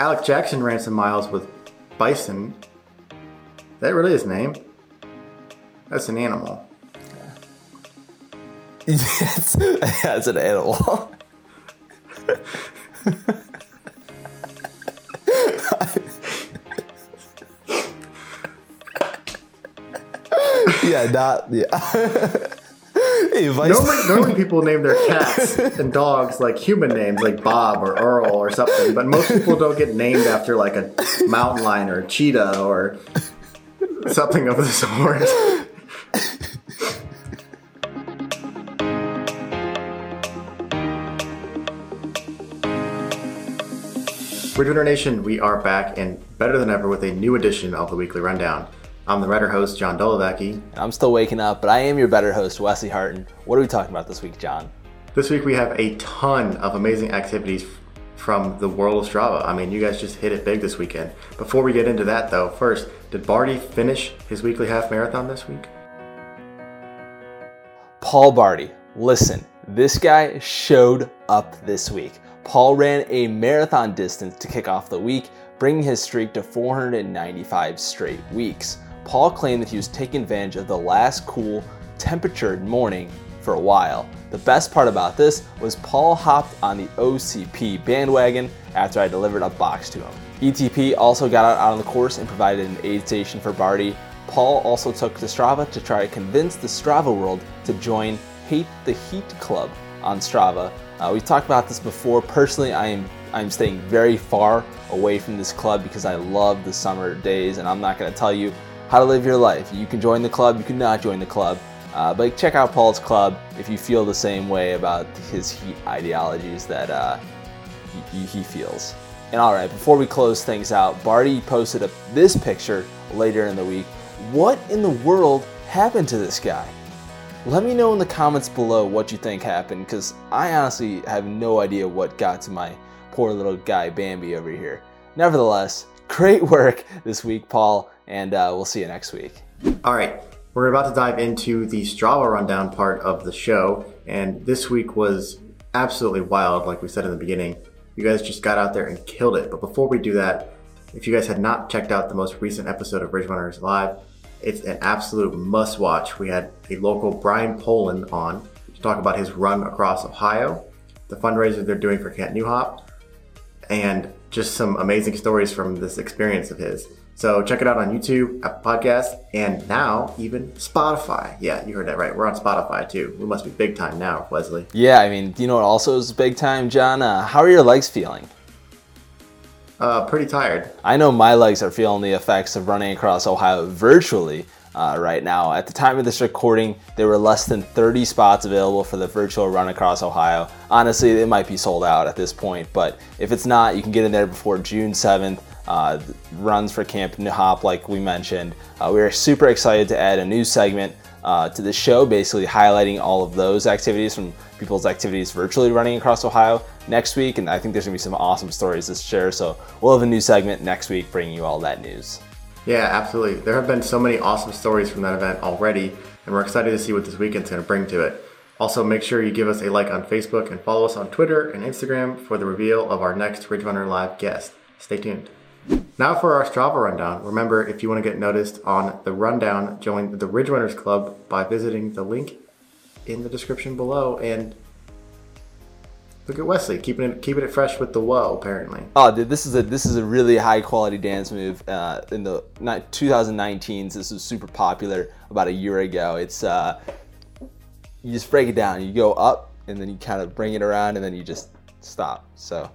Alex Jackson ran some miles with bison. Is that really his name? That's an animal. it's, it's an animal. yeah, not yeah. Vice- Normally, normally people name their cats and dogs like human names, like Bob or Earl or something. But most people don't get named after like a mountain lion or a cheetah or something of the sort. Ridge Nation, we are back and better than ever with a new edition of the Weekly Rundown. I'm the writer host, John Dolovacki. I'm still waking up, but I am your better host, Wesley Harton. What are we talking about this week, John? This week we have a ton of amazing activities from the world of Strava. I mean, you guys just hit it big this weekend. Before we get into that, though, first, did Barty finish his weekly half marathon this week? Paul Barty, listen, this guy showed up this week. Paul ran a marathon distance to kick off the week, bringing his streak to 495 straight weeks. Paul claimed that he was taking advantage of the last cool, temperatured morning for a while. The best part about this was Paul hopped on the OCP bandwagon after I delivered a box to him. ETP also got out on the course and provided an aid station for Barty. Paul also took to Strava to try to convince the Strava world to join Hate the Heat Club on Strava. Uh, we've talked about this before. Personally, I am I'm staying very far away from this club because I love the summer days, and I'm not going to tell you how to live your life. You can join the club, you can not join the club. Uh, but check out Paul's club if you feel the same way about his heat ideologies that uh, he, he, feels. And all right, before we close things out, Barty posted a, this picture later in the week. What in the world happened to this guy? Let me know in the comments below what you think happened, because I honestly have no idea what got to my poor little guy Bambi over here. Nevertheless, great work this week, Paul, and uh, we'll see you next week. All right, we're about to dive into the Strava rundown part of the show, and this week was absolutely wild, like we said in the beginning. You guys just got out there and killed it. But before we do that, if you guys had not checked out the most recent episode of Ridge Runners Live, it's an absolute must watch. We had a local Brian Poland on to talk about his run across Ohio, the fundraiser they're doing for Camp Nuhop, and just some amazing stories from this experience of his. So check it out on YouTube, Apple Podcasts, and now even Spotify. Yeah, you heard that right. We're on Spotify too. We must be big time now, Wesley. Yeah, I mean, you know what also is big time, John? Uh, how are your legs feeling? Uh, pretty tired. I know my legs are feeling the effects of running across Ohio virtually uh, right now. At the time of this recording, there were less than 30 spots available for the virtual run across Ohio. Honestly, it might be sold out at this point, but if it's not, you can get in there before June 7th uh, runs for Camp Nuhop, like we mentioned. Uh, we are super excited to add a new segment uh, to the show, basically highlighting all of those activities from people's activities virtually running across Ohio next week. And I think there's gonna be some awesome stories to share. So we'll have a new segment next week bringing you all that news. Yeah, absolutely. There have been so many awesome stories from that event already, and we're excited to see what this weekend's going to bring to it. Also, make sure you give us a like on Facebook and follow us on Twitter and Instagram for the reveal of our next Ridge Runner Live guest. Stay tuned. Now for our Strava rundown. Remember, if you want to get noticed on the rundown, join the Ridge Runners Club by visiting the link in the description below. And look at Wesley keeping it keeping it fresh with the whoa. Apparently. Oh, dude, this is a this is a really high quality dance move. Uh, in the 2019s, this was super popular about a year ago. It's uh, you just break it down. You go up, and then you kind of bring it around, and then you just stop. So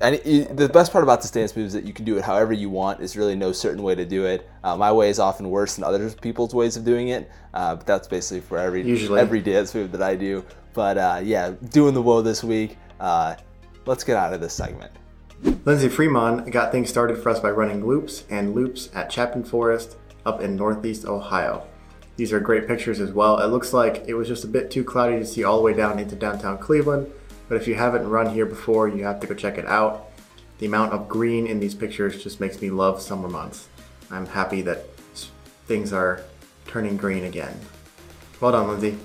and it, the best part about the dance move is that you can do it however you want. There's really no certain way to do it. Uh, my way is often worse than other people's ways of doing it, uh, but that's basically for every Usually. every dance move that I do. But uh, yeah, doing the whoa this week. Uh, let's get out of this segment. Lindsay Freeman got things started for us by running loops and loops at Chapin Forest up in northeast Ohio. These are great pictures as well. It looks like it was just a bit too cloudy to see all the way down into downtown Cleveland, but if you haven't run here before, you have to go check it out. The amount of green in these pictures just makes me love summer months. I'm happy that things are turning green again. Well done, Lindsay.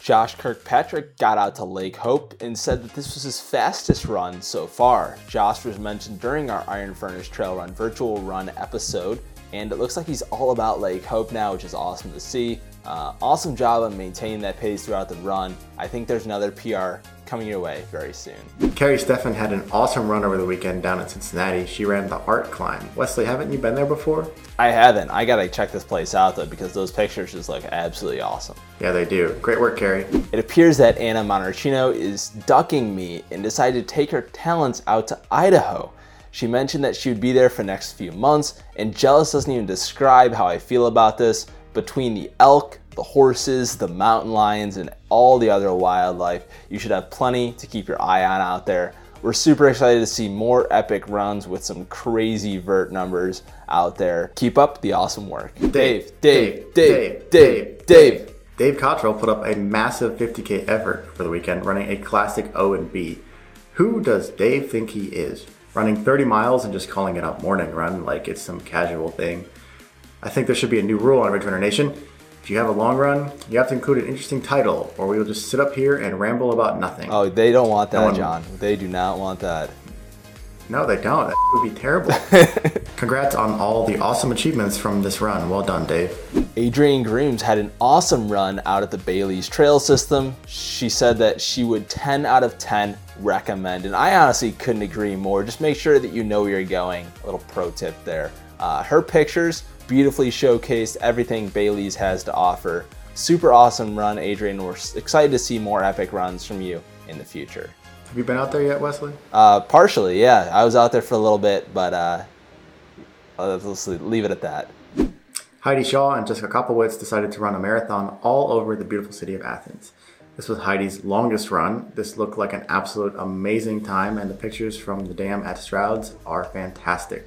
Josh Kirkpatrick got out to Lake Hope and said that this was his fastest run so far. Josh was mentioned during our Iron Furnace Trail Run virtual run episode, and it looks like he's all about Lake Hope now, which is awesome to see. Uh, awesome job on maintaining that pace throughout the run. I think there's another PR coming your way very soon. Carrie Steffen had an awesome run over the weekend down in Cincinnati. She ran the Art Climb. Wesley, haven't you been there before? I haven't. I gotta check this place out though because those pictures just look absolutely awesome. Yeah, they do. Great work, Carrie. It appears that Anna Monarchino is ducking me and decided to take her talents out to Idaho. She mentioned that she would be there for the next few months, and Jealous doesn't even describe how I feel about this. Between the elk, the horses, the mountain lions, and all the other wildlife, you should have plenty to keep your eye on out there. We're super excited to see more epic runs with some crazy vert numbers out there. Keep up the awesome work. Dave, Dave, Dave, Dave, Dave, Dave. Dave Cottrell put up a massive 50k effort for the weekend, running a classic O and B. Who does Dave think he is? Running 30 miles and just calling it a morning run like it's some casual thing. I think there should be a new rule on Ridge Runner Nation. If you have a long run, you have to include an interesting title, or we will just sit up here and ramble about nothing. Oh, they don't want that, John. They do not want that. No, they don't. That would be terrible. Congrats on all the awesome achievements from this run. Well done, Dave. Adrienne Grooms had an awesome run out at the Bailey's Trail System. She said that she would 10 out of 10 recommend, and I honestly couldn't agree more. Just make sure that you know where you're going. A little pro tip there. Uh, her pictures beautifully showcased everything Bailey's has to offer. Super awesome run, Adrienne. We're excited to see more epic runs from you in the future. Have you been out there yet, Wesley? Uh, partially, yeah. I was out there for a little bit, but uh, let's leave it at that. Heidi Shaw and Jessica Koplowitz decided to run a marathon all over the beautiful city of Athens. This was Heidi's longest run. This looked like an absolute amazing time, and the pictures from the dam at Stroud's are fantastic.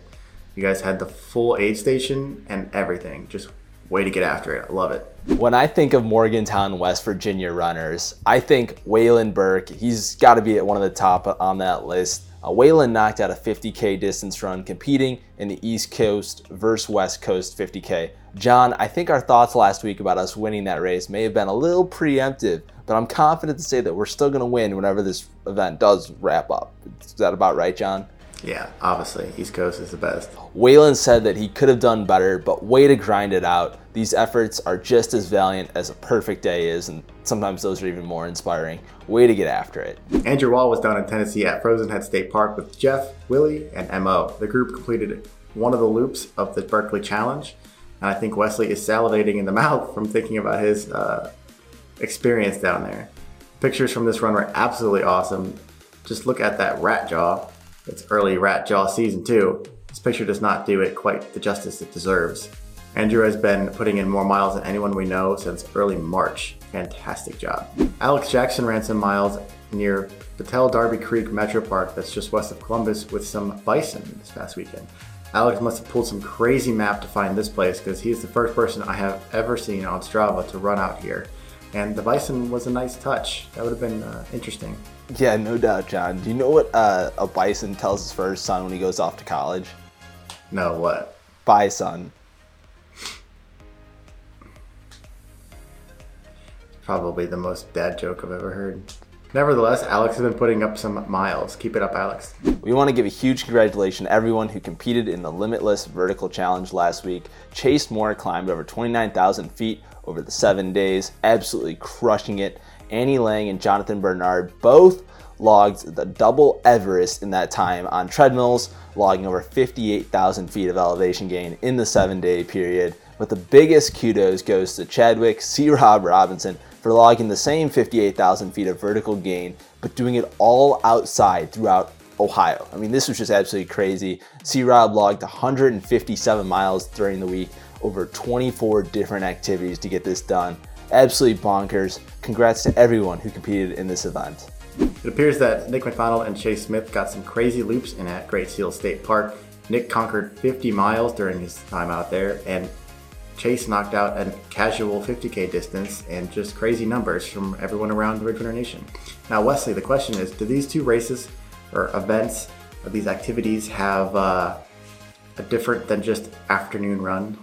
You guys had the full aid station and everything. Just way to get after it. I love it. When I think of Morgantown, West Virginia runners, I think Waylon Burke. He's got to be at one of the top on that list. Uh, Waylon knocked out a 50K distance run competing in the East Coast versus West Coast 50K. John, I think our thoughts last week about us winning that race may have been a little preemptive, but I'm confident to say that we're still going to win whenever this event does wrap up. Is that about right, John? Yeah, obviously, East Coast is the best. Waylon said that he could have done better, but way to grind it out. These efforts are just as valiant as a perfect day is, and sometimes those are even more inspiring. Way to get after it. Andrew Wall was down in Tennessee at Frozen Head State Park with Jeff, Willie, and Mo. The group completed one of the loops of the Barkley Challenge, and I think Wesley is salivating in the mouth from thinking about his uh, experience down there. Pictures from this run were absolutely awesome. Just look at that rat jaw it's early Rat Jaw season two, this picture does not do it quite the justice it deserves. Andrew has been putting in more miles than anyone we know since early March. Fantastic job. Alex Jackson ran some miles near Battelle Darby Creek Metro Park that's just west of Columbus with some bison this past weekend. Alex must have pulled some crazy map to find this place because he is the first person I have ever seen on Strava to run out here. And the bison was a nice touch. That would have been uh, interesting. Yeah, no doubt, John. Do you know what uh, a bison tells his first son when he goes off to college? No, what? Bye, son. Probably the most dad joke I've ever heard. Nevertheless, Alex has been putting up some miles. Keep it up, Alex. We want to give a huge congratulations to everyone who competed in the Limitless Vertical Challenge last week. Chase Moore climbed over 29,000 feet over the seven days, absolutely crushing it. Annie Lang and Jonathan Bernard both logged the double Everest in that time on treadmills, logging over 58,000 feet of elevation gain in the seven day period. But the biggest kudos goes to Chadwick C. Rob Robinson for logging the same 58,000 feet of vertical gain, but doing it all outside throughout Ohio. I mean, this was just absolutely crazy. C. Rob logged 157 miles during the week, over 24 different activities to get this done. Absolutely bonkers. Congrats to everyone who competed in this event. It appears that Nick McDonald and Chase Smith got some crazy loops in at Great Seal State Park. Nick conquered 50 miles during his time out there, and Chase knocked out a casual 50k distance and just crazy numbers from everyone around the Ridge Runner Nation. Now, Wesley, the question is do these two races or events or these activities have uh, a different than just afternoon run?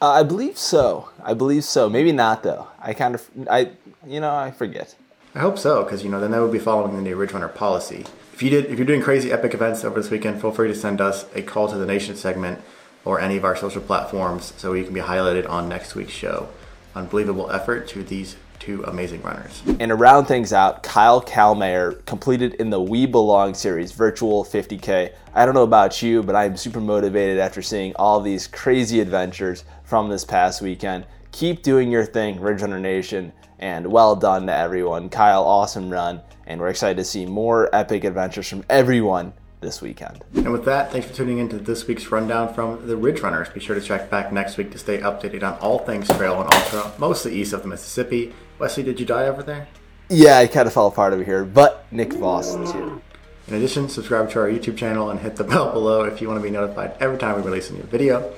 Uh, I believe so. I believe so. Maybe not though. I kind of, I, you know, I forget. I hope so, because you know then that would be following the new Ridge Runner policy. If you did, if you're doing crazy epic events over this weekend, feel free to send us a call to the nation segment or any of our social platforms so you can be highlighted on next week's show. Unbelievable effort to these two amazing runners. And to round things out, Kyle Kalmayer completed in the We Belong series virtual 50K. I don't know about you, but I'm super motivated after seeing all these crazy adventures from this past weekend. Keep doing your thing, Ridge Runner Nation, and well done to everyone. Kyle, awesome run, and we're excited to see more epic adventures from everyone this weekend. And with that, thanks for tuning in to this week's rundown from the Ridge Runners. Be sure to check back next week to stay updated on all things trail and ultra, mostly east of the Mississippi. Wesley, did you die over there? Yeah, I kind of fell apart over here, but Nick Voss too. In addition, subscribe to our YouTube channel and hit the bell below if you want to be notified every time we release a new video.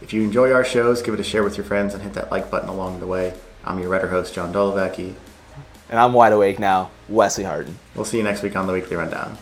If you enjoy our shows, give it a share with your friends and hit that like button along the way. I'm your Redder host, John Dolovacki. And I'm wide awake now, Wesley Harden. We'll see you next week on the Weekly Rundown.